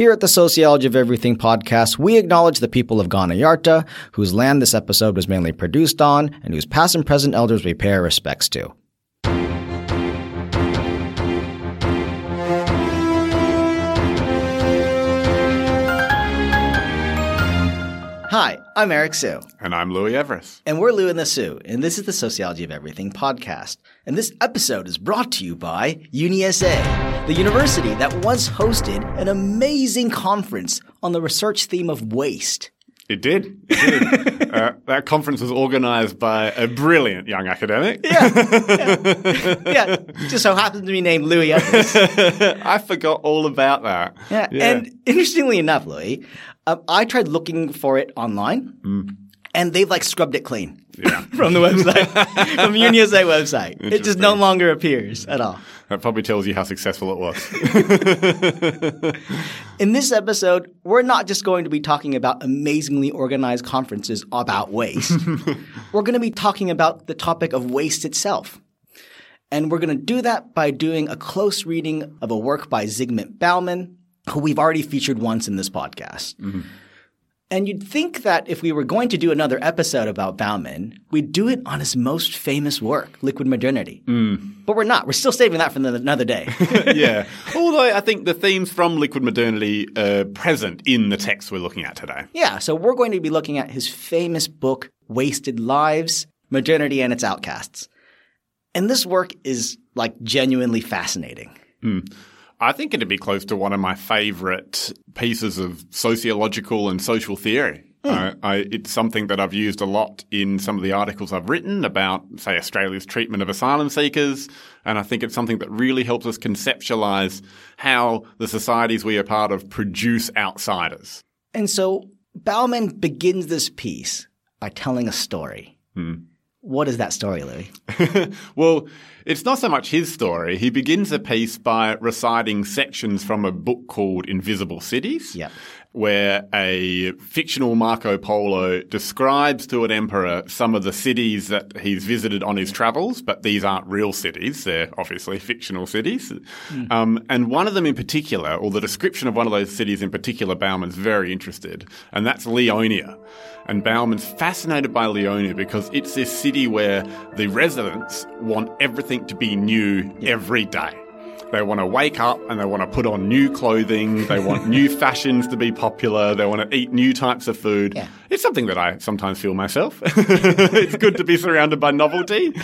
Here at the Sociology of Everything podcast, we acknowledge the people of Kaurna Yarta, whose land this episode was mainly produced on, and whose past and present elders we pay our respects to. Hi, I'm Eric Hsu. And I'm Louis Everuss. And we're Lou and the Sue, and this is the Sociology of Everything podcast. And this episode is brought to you by UniSA, the university that once hosted an amazing conference on the research theme of waste. It did. It did. uh, that conference was organized by a brilliant young academic. Yeah. Yeah. yeah. Just so happens to be named Louis Everuss. I forgot all about that. Yeah. yeah. And interestingly enough, Louis, um, I tried looking for it online. Mm. And they've like scrubbed it clean yeah. from the website, from UniSA website. It just no longer appears at all. That probably tells you how successful it was. In this episode, we're not just going to be talking about amazingly organized conferences about waste. we're going to be talking about the topic of waste itself. And we're going to do that by doing a close reading of a work by Zygmunt Bauman, who we've already featured once in this podcast. Mm-hmm. And you'd think that if we were going to do another episode about Bauman, we'd do it on his most famous work, Liquid Modernity. Mm. But we're not. We're still saving that for another day. yeah. Although I think the themes from Liquid Modernity are present in the text we're looking at today. Yeah. So we're going to be looking at his famous book, Wasted Lives Modernity and Its Outcasts. And this work is like genuinely fascinating. Mm. I think it'd be close to one of my favorite pieces of sociological and social theory. Mm. I, it's something that I've used a lot in some of the articles I've written about, say, Australia's treatment of asylum seekers. And I think it's something that really helps us conceptualize how the societies we are part of produce outsiders. And so Bauman begins this piece by telling a story. Mm. What is that story, Louis? well, it's not so much his story. He begins the piece by reciting sections from a book called Invisible Cities. Yeah where a fictional Marco Polo describes to an emperor some of the cities that he's visited on his travels, but these aren't real cities. They're obviously fictional cities. Mm. Um, and one of them in particular, or the description of one of those cities in particular, Bauman's very interested, and that's Leonia. And Bauman's fascinated by Leonia because it's this city where the residents want everything to be new yeah. every day. They want to wake up and they want to put on new clothing. They want new fashions to be popular. They want to eat new types of food. Yeah. It's something that I sometimes feel myself. it's good to be surrounded by novelty.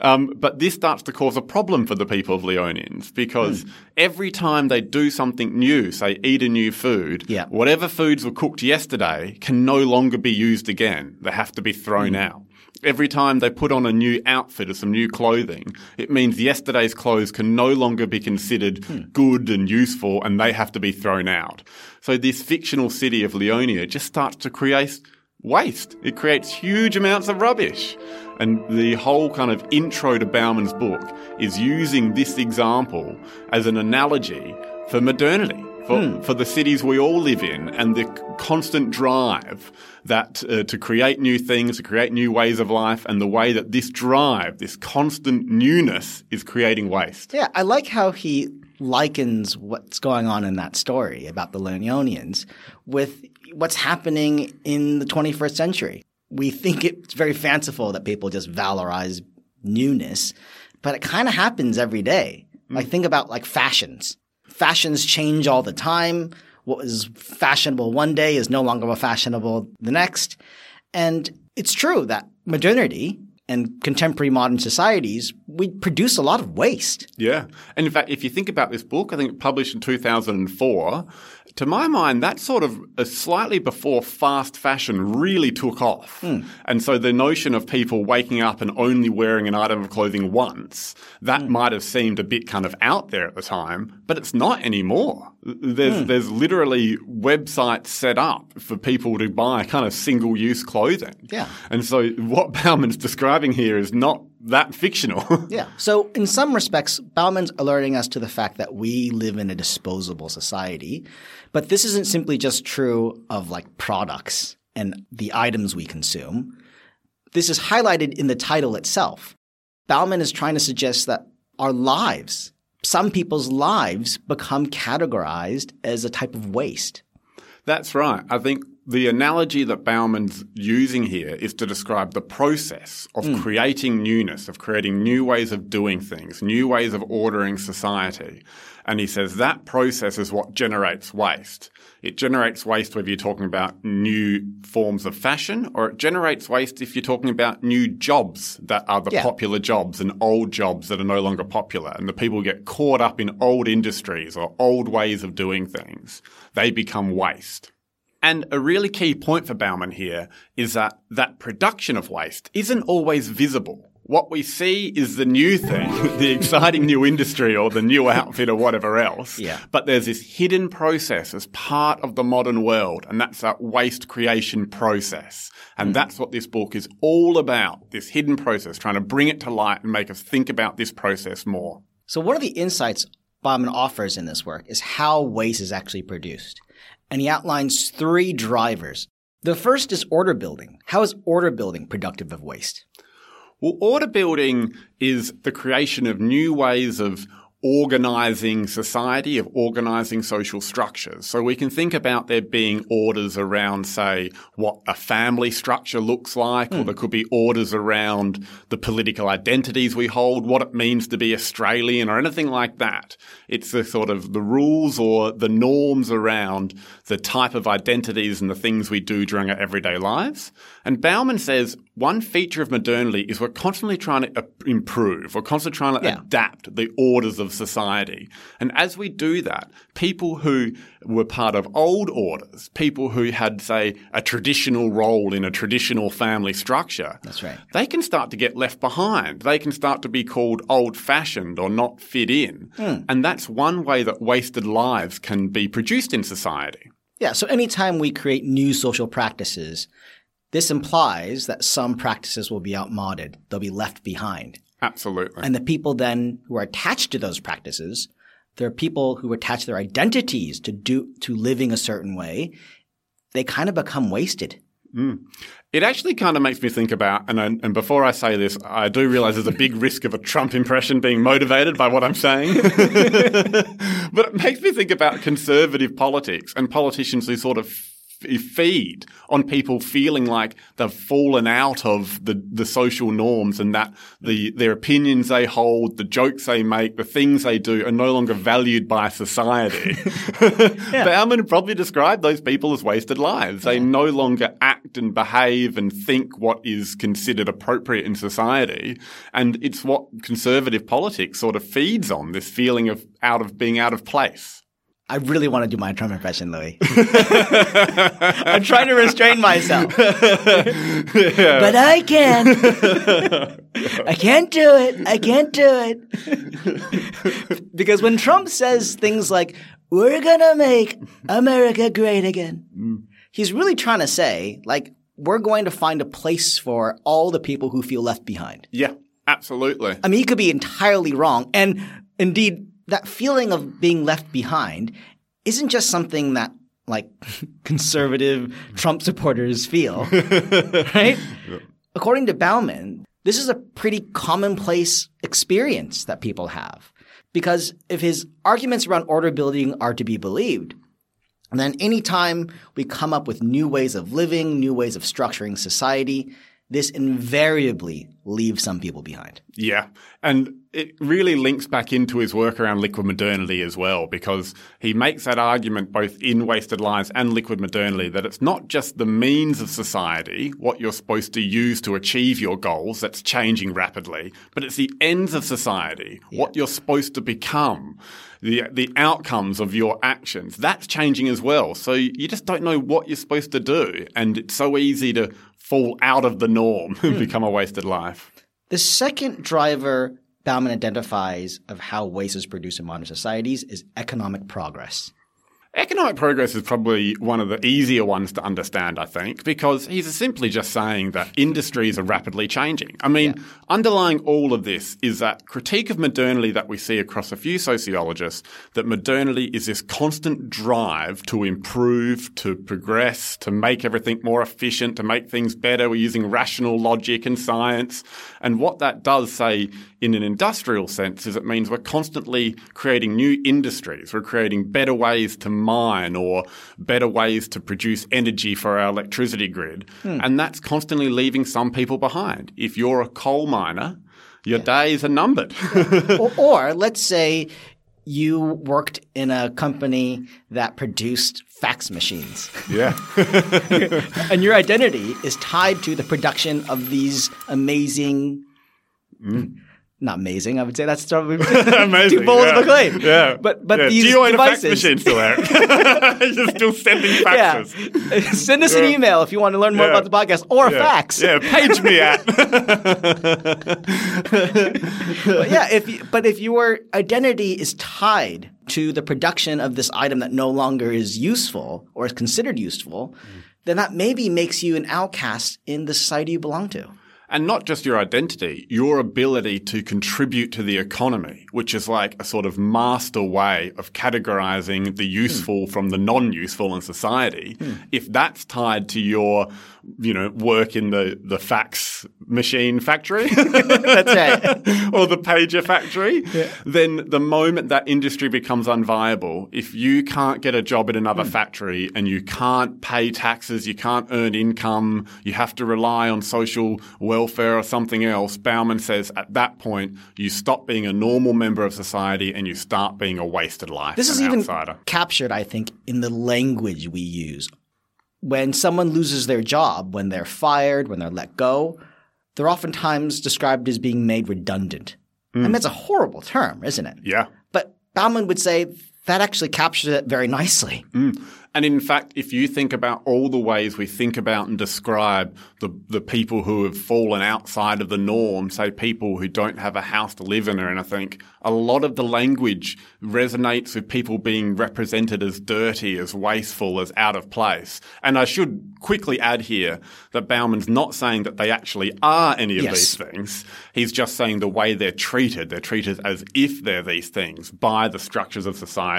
Um, but this starts to cause a problem for the people of Leonians because mm. every time they do something new, say eat a new food, yeah. whatever foods were cooked yesterday can no longer be used again. They have to be thrown mm. out every time they put on a new outfit or some new clothing, it means yesterday's clothes can no longer be considered hmm. good and useful and they have to be thrown out. So this fictional city of Leonia just starts to create waste. It creates huge amounts of rubbish. And the whole kind of intro to Bauman's book is using this example as an analogy for modernity for, hmm. for the cities we all live in and the constant drive that uh, to create new things, to create new ways of life, and the way that this drive, this constant newness, is creating waste. Yeah, I like how he likens what's going on in that story about the Leonians with what's happening in the 21st century. We think it's very fanciful that people just valorize newness, but it kind of happens every day. Like think about like fashions fashions change all the time. What was fashionable one day is no longer fashionable the next. And it's true that modernity and contemporary modern societies, we produce a lot of waste. Yeah. And in fact, if you think about this book, I think it published in 2004, to my mind, that's sort of a slightly before fast fashion really took off. Mm. And so the notion of people waking up and only wearing an item of clothing once, that mm. might have seemed a bit kind of out there at the time, but it's not anymore. There's, mm. there's literally websites set up for people to buy kind of single use clothing. Yeah. And so what Bauman's describing here is not that fictional. yeah. So in some respects, Bauman's alerting us to the fact that we live in a disposable society. But this isn't simply just true of like products and the items we consume. This is highlighted in the title itself. Bauman is trying to suggest that our lives some people's lives become categorized as a type of waste. That's right. I think the analogy that Bauman's using here is to describe the process of mm. creating newness, of creating new ways of doing things, new ways of ordering society. And he says that process is what generates waste. It generates waste whether you're talking about new forms of fashion or it generates waste if you're talking about new jobs that are the yeah. popular jobs and old jobs that are no longer popular. And the people get caught up in old industries or old ways of doing things. They become waste. And a really key point for Bauman here is that that production of waste isn't always visible. What we see is the new thing, the exciting new industry or the new outfit or whatever else. Yeah. But there's this hidden process as part of the modern world, and that's that waste creation process. And mm. that's what this book is all about, this hidden process, trying to bring it to light and make us think about this process more. So one of the insights Bauman offers in this work is how waste is actually produced and he outlines three drivers. The first is order building. How is order building productive of waste? Well, order building is the creation of new ways of organizing society, of organizing social structures. So we can think about there being orders around, say, what a family structure looks like, mm. or hmm. there could be orders around the political identities we hold, what it means to be Australian, or anything like that. It's the sort of the rules or the norms around the type of identities and the things we do during our everyday lives. And Bauman says one feature of modernity is we're constantly trying to improve. We're constantly trying to yeah. adapt the orders of society. And as we do that, people who were part of old orders, people who had, say, a traditional role in a traditional family structure, that's right. They can start to get left behind. They can start to be called old-fashioned or not fit in. Mm. And that's one way that wasted lives can be produced in society. Yeah. So anytime we create new social practices, this implies that some practices will be outmoded. They'll be left behind. Absolutely. And the people then who are attached to those practices, there are people who attach their identities to do, to living a certain way. They kind of become wasted. Mm. It actually kind of makes me think about, and, I, and before I say this, I do realize there's a big risk of a Trump impression being motivated by what I'm saying. but it makes me think about conservative politics and politicians who sort of feed on people feeling like they've fallen out of the, the social norms and that the their opinions they hold, the jokes they make, the things they do are no longer valued by society. yeah. Bauman probably described those people as wasted lives. They no longer act and behave and think what is considered appropriate in society. And it's what conservative politics sort of feeds on, this feeling of out of being out of place. I really want to do my Trump impression, Louis. I'm trying to restrain myself. yeah. But I can't. I can't do it. I can't do it. because when Trump says things like, we're going to make America great again, mm. he's really trying to say, like, we're going to find a place for all the people who feel left behind. Yeah, absolutely. I mean, he could be entirely wrong. And indeed, that feeling of being left behind isn't just something that like conservative Trump supporters feel, right? Yeah. According to Bauman, this is a pretty commonplace experience that people have. Because if his arguments around order building are to be believed, then anytime we come up with new ways of living, new ways of structuring society, this invariably leaves some people behind. Yeah. And it really links back into his work around liquid modernity as well, because he makes that argument both in Wasted Lives and liquid modernity that it's not just the means of society, what you're supposed to use to achieve your goals, that's changing rapidly, but it's the ends of society, yeah. what you're supposed to become, the, the outcomes of your actions. That's changing as well. So you just don't know what you're supposed to do. And it's so easy to fall out of the norm and hmm. become a wasted life. The second driver Bauman identifies of how waste is produced in modern societies is economic progress. Economic progress is probably one of the easier ones to understand, I think, because he's simply just saying that industries are rapidly changing. I mean, yeah. underlying all of this is that critique of modernity that we see across a few sociologists that modernity is this constant drive to improve, to progress, to make everything more efficient, to make things better. We're using rational logic and science. And what that does say in an industrial sense is it means we're constantly creating new industries. We're creating better ways to mine or better ways to produce energy for our electricity grid. Hmm. And that's constantly leaving some people behind. If you're a coal miner, your days are numbered. or, or let's say you worked in a company that produced fax machines. yeah. and your identity is tied to the production of these amazing not amazing, I would say that's probably Amazing. too bold yeah. of a claim. Yeah. But but yeah. these own devices, a fax machine still, Eric? You're still sending yeah. faxes. Send us an email if you want to learn more Yeah. about the podcast or a fax. Yeah, page me at. But yeah, if you, but if your identity is tied to the production of this item that no longer is useful or is considered useful, mm. then that maybe makes you an outcast in the society you belong to. And not just your identity, your ability to contribute to the economy, which is like a sort of master way of categorizing the hmm. useful from the non-useful in society. Hmm. If that's tied to your, you know, work in the, the fax machine factory That's right. or the pager factory, then the moment that industry becomes unviable, if you can't get a job in another hmm. factory and you can't pay taxes, you can't earn income, you have to rely on social welfare or something else, Bauman says at that point you stop being a normal member of society and you start being a wasted life. This is even outsider. captured, I think, in the language we use. When someone loses their job, when they're fired, when they're let go, they're oftentimes described as being made redundant. I mean, hmm. that's a horrible term, isn't it? Yeah. But Bauman would say that actually captures it very nicely. Mm. And in fact, if you think about all the ways we think about and describe the, the people who have fallen outside of the norm, say people who don't have a house to live in or anything, a lot of the language resonates with people being represented as dirty, as wasteful, as out of place. And I should quickly add here that Bauman's not saying that they actually are any of Yes. these things. He's just saying the way they're treated. They're treated as if they're these things by the structures of society.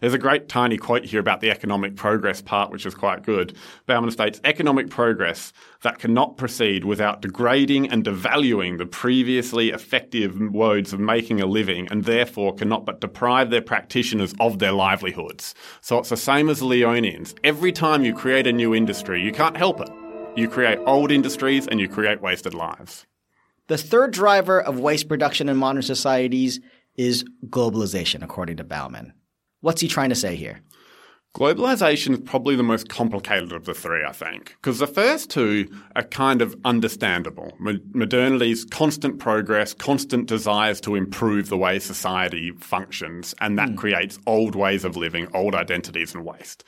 There's a great tiny quote here about the economic progress part, which is quite good. Bauman states, economic progress that cannot proceed without degrading and devaluing the previously effective modes of making a living and therefore cannot but deprive their practitioners of their livelihoods. So it's the same as Leonians. Every time you create a new industry, you can't help it. You create old industries and you create wasted lives. The third driver of waste production in modern societies is globalization, according to Bauman. What's he trying to say here? Globalization is probably the most complicated of the three, I think, because the first two are kind of understandable. Mo- Modernity's constant progress, constant desires to improve the way society functions, and that hmm. creates old ways of living, old identities, and waste.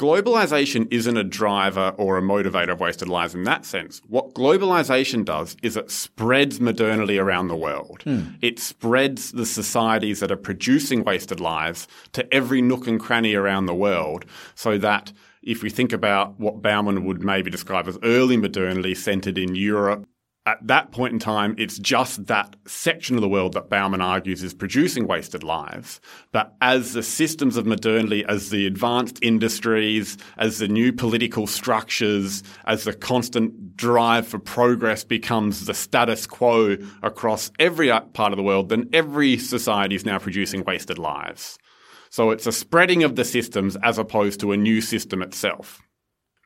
Globalization isn't a driver or a motivator of wasted lives in that sense. What globalization does is it spreads modernity around the world. Hmm. It spreads the societies that are producing wasted lives to every nook and cranny around the world so that if we think about what Bauman would maybe describe as early modernity centered in Europe, at that point in time, it's just that section of the world that Bauman argues is producing wasted lives. But as the systems of modernity, as the advanced industries, as the new political structures, as the constant drive for progress becomes the status quo across every part of the world, then every society is now producing wasted lives. So it's a spreading of the systems as opposed to a new system itself.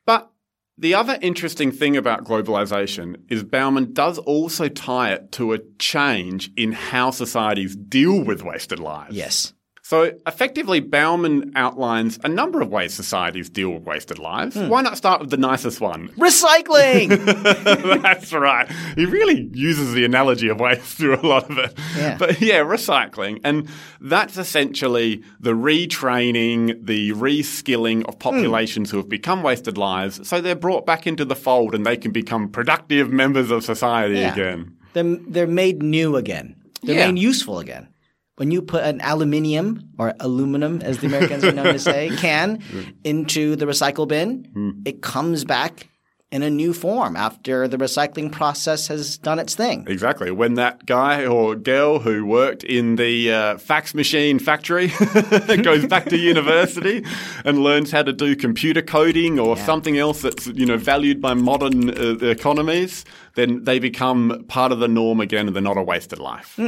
But the other interesting thing about globalization is Bauman does also tie it to a change in how societies deal with wasted lives. Yes. So effectively, Bauman outlines a number of ways societies deal with wasted lives. Hmm. Why not start with the nicest one? Recycling! That's right. He really uses the analogy of waste through a lot of it. Yeah. But yeah, recycling. And that's essentially the retraining, the reskilling of hmm. populations who have become wasted lives. So they're brought back into the fold and they can become productive members of society Yeah. again. they're, they're made new again. They're Yeah. made useful again. When you put an aluminium or aluminum, as the Americans are known to say, can into the recycle bin, Hmm. it comes back in a new form after the recycling process has done its thing. Exactly. When that guy or girl who worked in the uh, fax machine factory goes back to university and learns how to do computer coding or Yeah. something else that's you know valued by modern uh, economies, then they become part of the norm again, and they're not a wasted life.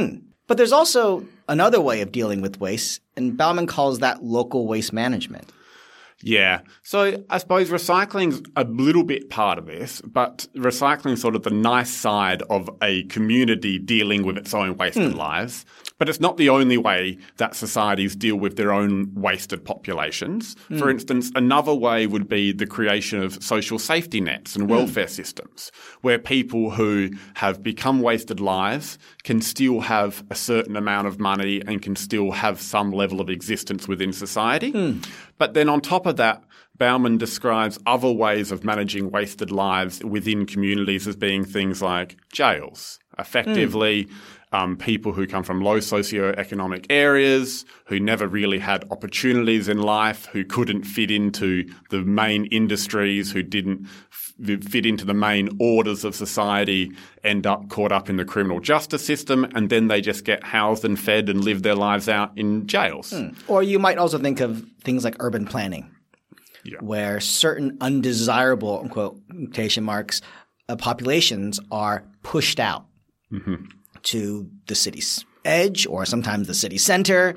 But there's also another way of dealing with waste, and Bauman calls that local waste management. Yeah. So I suppose recycling's a little bit part of this, but recycling's sort of the nice side of a community dealing with its own wasted hmm. lives. But it's not the only way that societies deal with their own wasted populations. For hmm. instance, another way would be the creation of social safety nets and hmm. welfare systems, where people who have become wasted lives can still have a certain amount of money and can still have some level of existence within society. But then on top of that, Bauman describes other ways of managing wasted lives within communities as being things like jails, hmm. effectively um, people who come from low socioeconomic areas, who never really had opportunities in life, who couldn't fit into the main industries, who didn't f- fit into the main orders of society, end up caught up in the criminal justice system, and then they just get housed and fed and live their lives out in jails. Or you might also think of things like urban planning, Yeah. where certain undesirable, quotation marks, uh, populations are pushed out to the city's edge or sometimes the city center.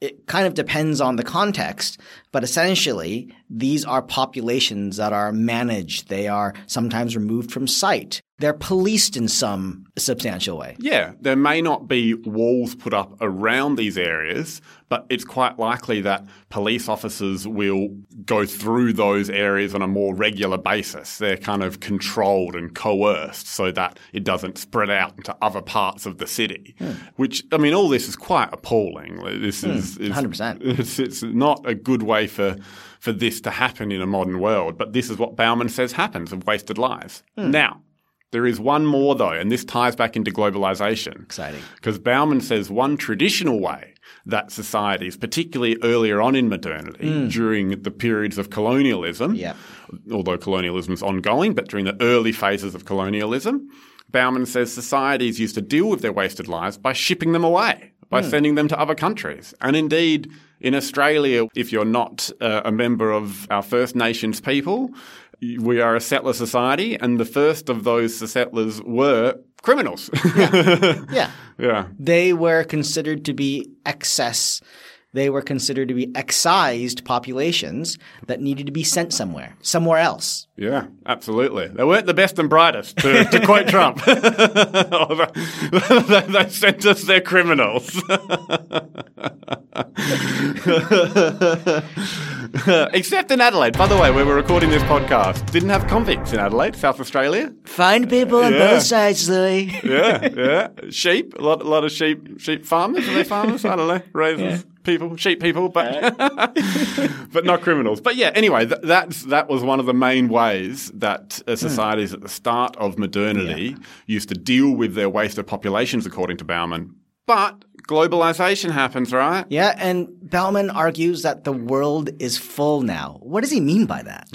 It kind of depends on the context, but essentially, these are populations that are managed. They are sometimes removed from sight. They're policed in some substantial way. Yeah, there may not be walls put up around these areas, but it's quite likely that police officers will go through those areas on a more regular basis. They're kind of controlled and coerced so that it doesn't spread out into other parts of the city. Hmm. Which, I mean, all this is quite appalling. This hmm, is, is 100%. It's, it's not a good way for for this to happen in a modern world, but this is what Bauman says happens of wasted lives. Hmm. Now, there is one more though, and this ties back into globalization. Exciting. Because Bauman says one traditional way that societies, particularly earlier on in modernity, hmm. during the periods of colonialism, Yeah. although colonialism is ongoing, but during the early phases of colonialism, Bauman says societies used to deal with their wasted lives by shipping them away, by hmm. sending them to other countries. And indeed, in Australia, if you're not uh, a member of our First Nations people, we are a settler society, and the first of those settlers were criminals. Yeah. yeah. They were considered to be excess. They were considered to be excised populations that needed to be sent somewhere, somewhere else. Yeah, absolutely. They weren't the best and brightest, to, to quote Trump. they, they sent us their criminals. Except in Adelaide. By the way, where we're recording this podcast, didn't have convicts in Adelaide, South Australia. Find people on Yeah. both sides, Louis. Yeah, yeah. Sheep, a lot, a lot of sheep, sheep farmers. Are they farmers? I don't know. Raisers, people, sheep people, but but not criminals. But yeah. Anyway, th- that's that was one of the main ways that uh, societies at the start of modernity used to deal with their waste of populations, according to Bauman. But globalization happens, right? Yeah, and Bauman argues that the world is full now. What does he mean by that?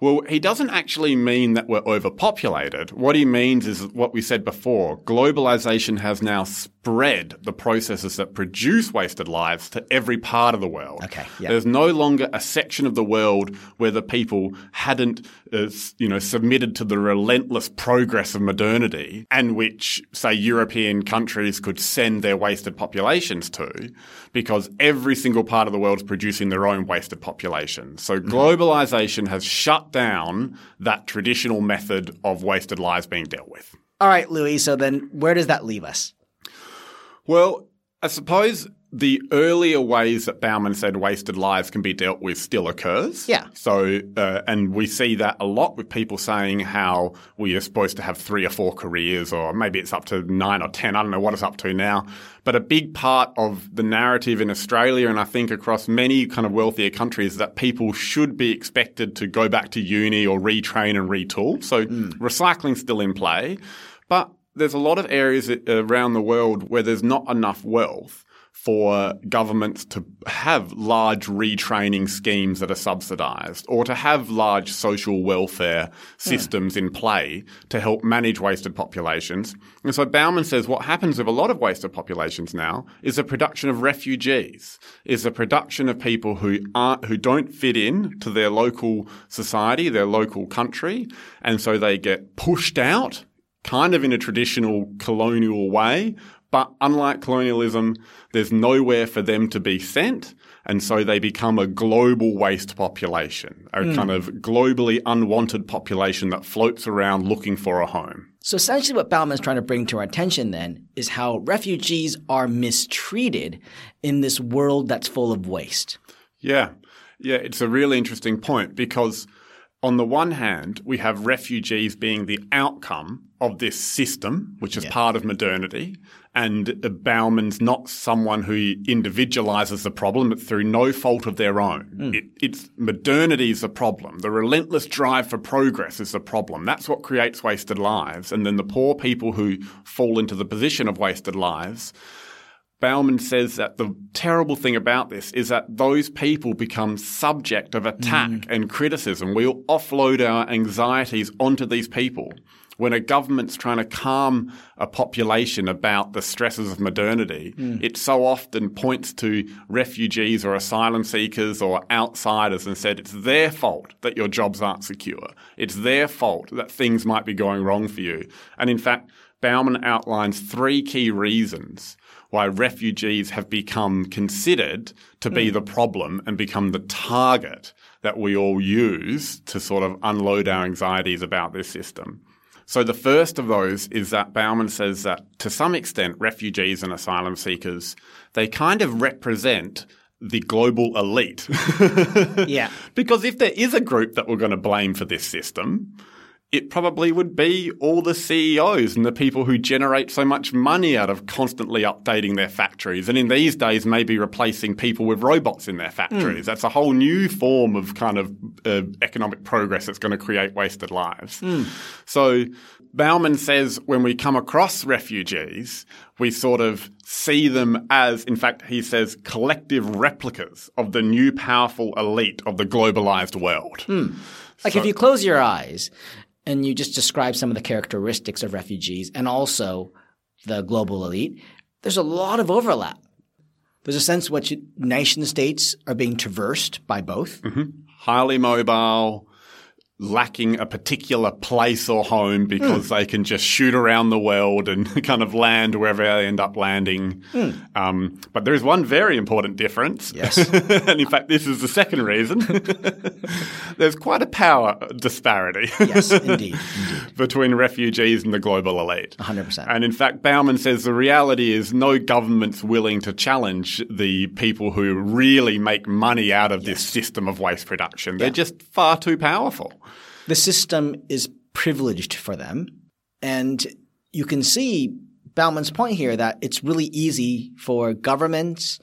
Well, he doesn't actually mean that we're overpopulated. What he means is what we said before. Globalization has now spread the processes that produce wasted lives to every part of the world. Okay, yeah. There's no longer a section of the world where the people hadn't, uh, you know, submitted to the relentless progress of modernity and which, say, European countries could send their wasted populations to because every single part of the world is producing their own wasted population. So Mm-hmm. globalization has shut down that traditional method of wasted lives being dealt with. All right, Louis, so then where does that leave us? Well, I suppose the earlier ways that Bauman said wasted lives can be dealt with still occurs. Yeah. So, uh, and we see that a lot with people saying how we are supposed to have three or four careers, or maybe it's up to nine or ten. I don't know what it's up to now. But a big part of the narrative in Australia, and I think across many kind of wealthier countries, that people should be expected to go back to uni or retrain and retool. So, recycling's still in play, but there's a lot of areas around the world where there's not enough wealth for governments to have large retraining schemes that are subsidized or to have large social welfare systems in play to help manage wasted populations. And so Bauman says what happens with a lot of wasted populations now is the production of refugees, is the production of people who aren't, who don't fit in to their local society, their local country. And so they get pushed out kind of in a traditional colonial way, but unlike colonialism, there's nowhere for them to be sent. And so they become a global waste population, a mm. kind of globally unwanted population that floats around looking for a home. So essentially what Bauman is trying to bring to our attention then is how refugees are mistreated in this world that's full of waste. Yeah. Yeah, it's a really interesting point because on the one hand, we have refugees being the outcome of this system, which is yeah. part of modernity. And Bauman's not someone who individualizes the problem through no fault of their own. Mm. It, it's modernity is the problem. The relentless drive for progress is the problem. That's what creates wasted lives. And then the poor people who fall into the position of wasted lives Bauman says that the terrible thing about this is that those people become subject of attack mm. and criticism. We'll offload our anxieties onto these people. When a government's trying to calm a population about the stresses of modernity, mm. it so often points to refugees or asylum seekers or outsiders and said it's their fault that your jobs aren't secure. It's their fault that things might be going wrong for you. And in fact, Bauman outlines three key reasons why refugees have become considered to be mm. the problem and become the target that we all use to sort of unload our anxieties about this system. So the first of those is that Bauman says that to some extent, refugees and asylum seekers, they kind of represent the global elite. yeah. Because if there is a group that we're going to blame for this system, it probably would be all the CEOs and the people who generate so much money out of constantly updating their factories. And in these days, maybe replacing people with robots in their factories. Mm. That's a whole new form of kind of uh, economic progress that's going to create wasted lives. Mm. So Bauman says when we come across refugees, we sort of see them as, in fact, he says, collective replicas of the new powerful elite of the globalized world. Mm. Like so, if you close your eyes and you just describe some of the characteristics of refugees and also the global elite, there's a lot of overlap. There's a sense which nation states are being traversed by both. Mm-hmm. Highly mobile, lacking a particular place or home because mm. they can just shoot around the world and kind of land wherever they end up landing. Mm. Um, but there is one very important difference. Yes. and in fact, this is the second reason. There's quite a power disparity. yes, indeed, indeed. Between refugees and the global elite. 100%. And in fact, Bauman says the reality is no government's willing to challenge the people who really make money out of yes. this system of waste production. They're yeah. just far too powerful the system is privileged for them. And you can see Bauman's point here that it's really easy for governments,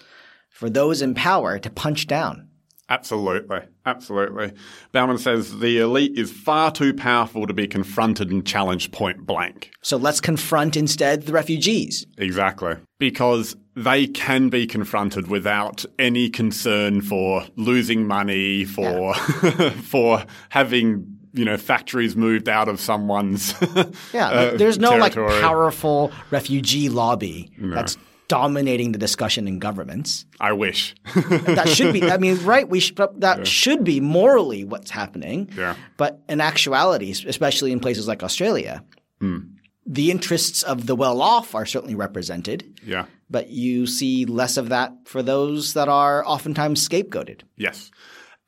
for those in power to punch down. Absolutely. Absolutely. Bauman says the elite is far too powerful to be confronted and challenged point blank. So let's confront instead the refugees. Exactly. Because they can be confronted without any concern for losing money, for, yeah. for having you know factories moved out of someone's yeah uh, there's no territory. like powerful refugee lobby no. that's dominating the discussion in governments i wish that should be i mean right we should, that yeah. should be morally what's happening yeah. but in actuality especially in places like australia mm. the interests of the well off are certainly represented yeah but you see less of that for those that are oftentimes scapegoated yes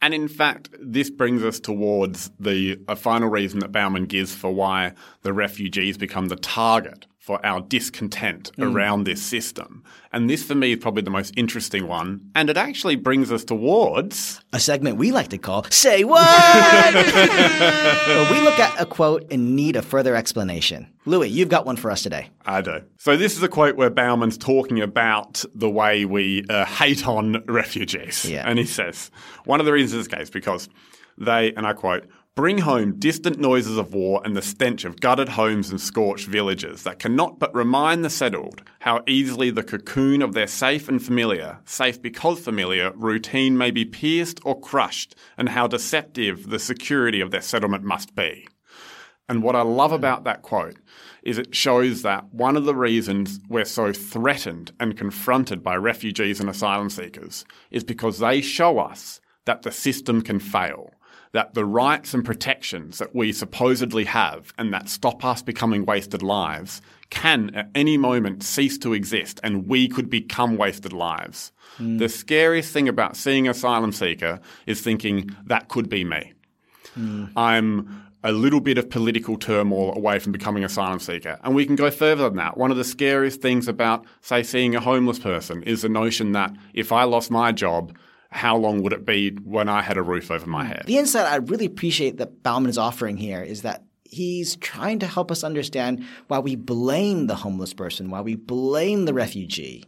and in fact, this brings us towards the final reason that Bauman gives for why the refugees become the target for our discontent mm. around this system. And this for me is probably the most interesting one. And it actually brings us towards a segment we like to call Say What? we look at a quote and need a further explanation. Louis, you've got one for us today. I do. So this is a quote where Bauman's talking about the way we uh, hate on refugees. Yeah. And he says, one of the reasons is this case because they, and I quote, bring home distant noises of war and the stench of gutted homes and scorched villages that cannot but remind the settled how easily the cocoon of their safe and familiar, safe because familiar, routine may be pierced or crushed, and how deceptive the security of their settlement must be. And what I love about that quote is it shows that one of the reasons we're so threatened and confronted by refugees and asylum seekers is because they show us that the system can fail that the rights and protections that we supposedly have and that stop us becoming wasted lives can at any moment cease to exist and we could become wasted lives. Mm. The scariest thing about seeing asylum seeker is thinking that could be me. Mm. I'm a little bit of political turmoil away from becoming asylum seeker. And we can go further than that. One of the scariest things about, say, seeing a homeless person is the notion that if I lost my job, how long would it be when I had a roof over my head? The insight I really appreciate that Bauman is offering here is that he's trying to help us understand why we blame the homeless person, why we blame the refugee.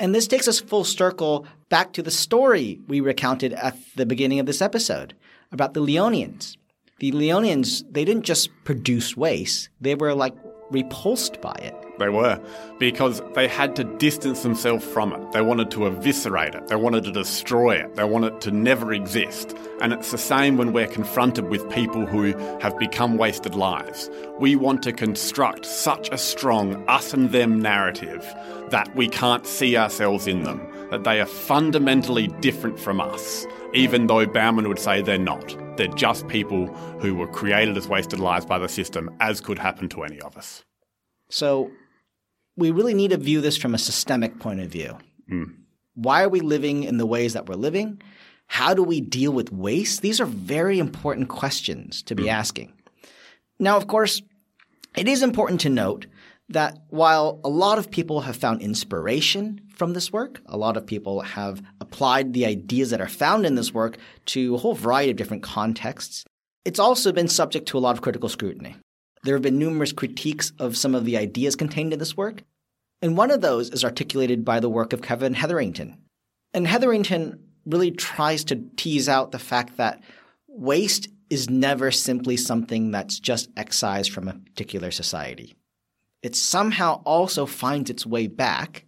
And this takes us full circle back to the story we recounted at the beginning of this episode about the Leonians. The Leonians, they didn't just produce waste, they were like repulsed by it. They were, because they had to distance themselves from it. They wanted to eviscerate it. They wanted to destroy it. They wanted to never exist. And it's the same when we're confronted with people who have become wasted lives. We want to construct such a strong us and them narrative that we can't see ourselves in them, that they are fundamentally different from us, even though Bauman would say they're not. They're just people who were created as wasted lives by the system, as could happen to any of us. So we really need to view this from a systemic point of view. Mm. Why are we living in the ways that we're living? How do we deal with waste? These are very important questions to be mm. asking. Now, of course, it is important to note that while a lot of people have found inspiration from this work, a lot of people have applied the ideas that are found in this work to a whole variety of different contexts, it's also been subject to a lot of critical scrutiny. There have been numerous critiques of some of the ideas contained in this work, and one of those is articulated by the work of Kevin Hetherington. And Hetherington really tries to tease out the fact that waste is never simply something that's just excised from a particular society. It somehow also finds its way back.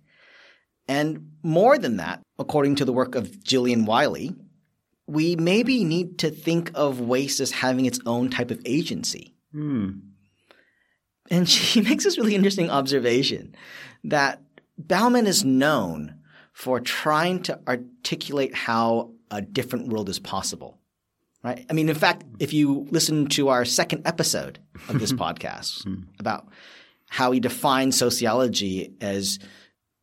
And more than that, according to the work of Gillian Wiley, we maybe need to think of waste as having its own type of agency. Hmm. And she makes this really interesting observation that Bauman is known for trying to articulate how a different world is possible. Right? I mean, in fact, if you listen to our second episode of this podcast hmm. about how he defines sociology as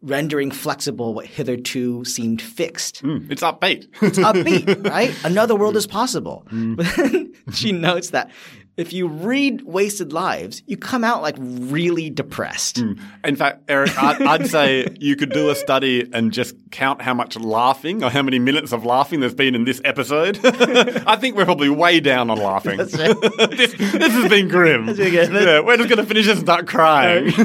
rendering flexible what hitherto seemed fixed. Mm, it's upbeat. it's upbeat, right? Another world is possible. Mm. She notes that if you read Wasted Lives, you come out like really depressed. Mm. In fact, Eric, I'd, I'd, say you could do a study and just count how much laughing or how many minutes of laughing there's been in this episode. I think we're probably way down on laughing. That's right. this, this has been grim. That's yeah, we're just going to finish this and start crying.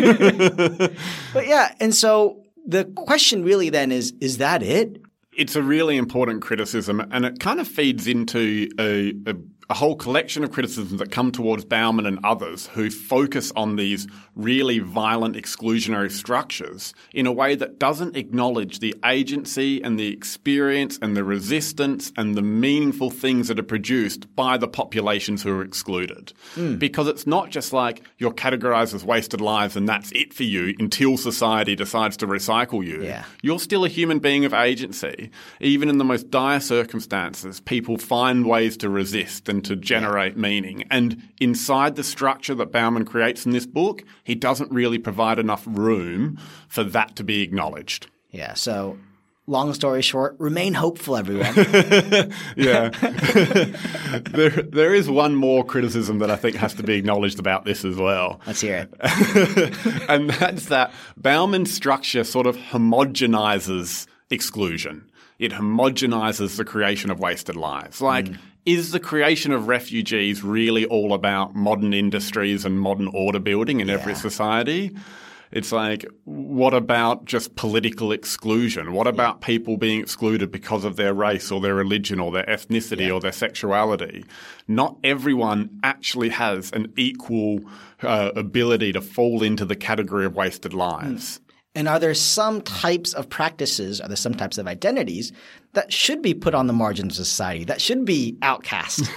but yeah, and so the question really then is, is that it? It's a really important criticism, and it kind of feeds into a, a a whole collection of criticisms that come towards Bauman and others who focus on these really violent exclusionary structures in a way that doesn't acknowledge the agency and the experience and the resistance and the meaningful things that are produced by the populations who are excluded. Mm. Because it's not just like you're categorized as wasted lives and that's it for you until society decides to recycle you. Yeah. You're still a human being of agency. Even in the most dire circumstances, people find ways to resist and to generate meaning. And inside the structure that Bauman creates in this book, he doesn't really provide enough room for that to be acknowledged. Yeah. So long story short, remain hopeful, everyone. yeah. there, there is one more criticism that I think has to be acknowledged about this as well. Let's hear it. and that's that Bauman's structure sort of homogenizes exclusion. It homogenizes the creation of wasted lives. Like, mm is the creation of refugees really all about modern industries and modern order building in yeah. every society? It's like, what about just political exclusion? What about people being excluded because of their race or their religion or their ethnicity or their sexuality? Not everyone actually has an equal uh, ability to fall into the category of wasted lives. And are there some types of practices, are there some types of identities that should be put on the margins of society, that should be outcast?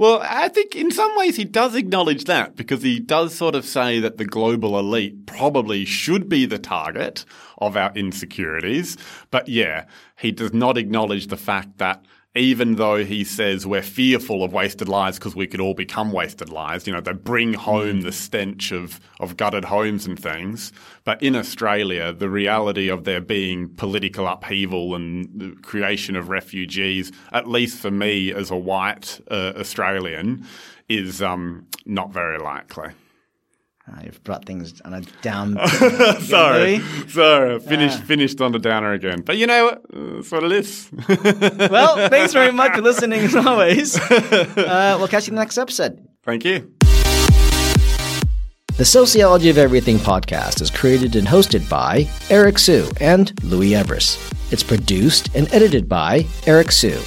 well, I think in some ways he does acknowledge that because he does sort of say that the global elite probably should be the target of our insecurities. But yeah, he does not acknowledge the fact that even though he says we're fearful of wasted lives because we could all become wasted lives, you know, they bring home the stench of, of gutted homes and things. But in Australia, the reality of there being political upheaval and the creation of refugees, at least for me as a white uh, Australian, is um, not very likely. Uh, you've brought things on a down. sorry, sorry, finished finished on the downer again. But you know what? That's what it is. well, thanks very much for listening as always. Uh, we'll catch you in the next episode. Thank you. The Sociology of Everything podcast is created and hosted by Eric Hsu and Louis Everuss. It's produced and edited by Eric Hsu.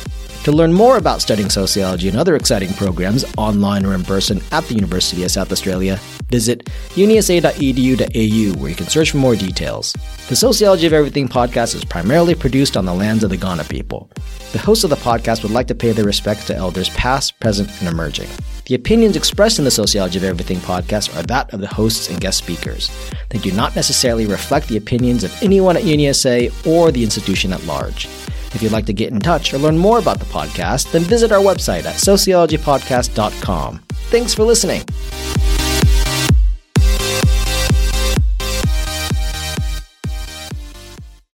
To learn more about studying sociology and other exciting programs, online or in person, at the University of South Australia, visit unisa.edu.au where you can search for more details. The Sociology of Everything podcast is primarily produced on the lands of the Kaurna people. The hosts of the podcast would like to pay their respects to elders past, present, and emerging. The opinions expressed in the Sociology of Everything podcast are that of the hosts and guest speakers. They do not necessarily reflect the opinions of anyone at UniSA or the institution at large. If you'd like to get in touch or learn more about the podcast, then visit our website at sociologypodcast.com. Thanks for listening.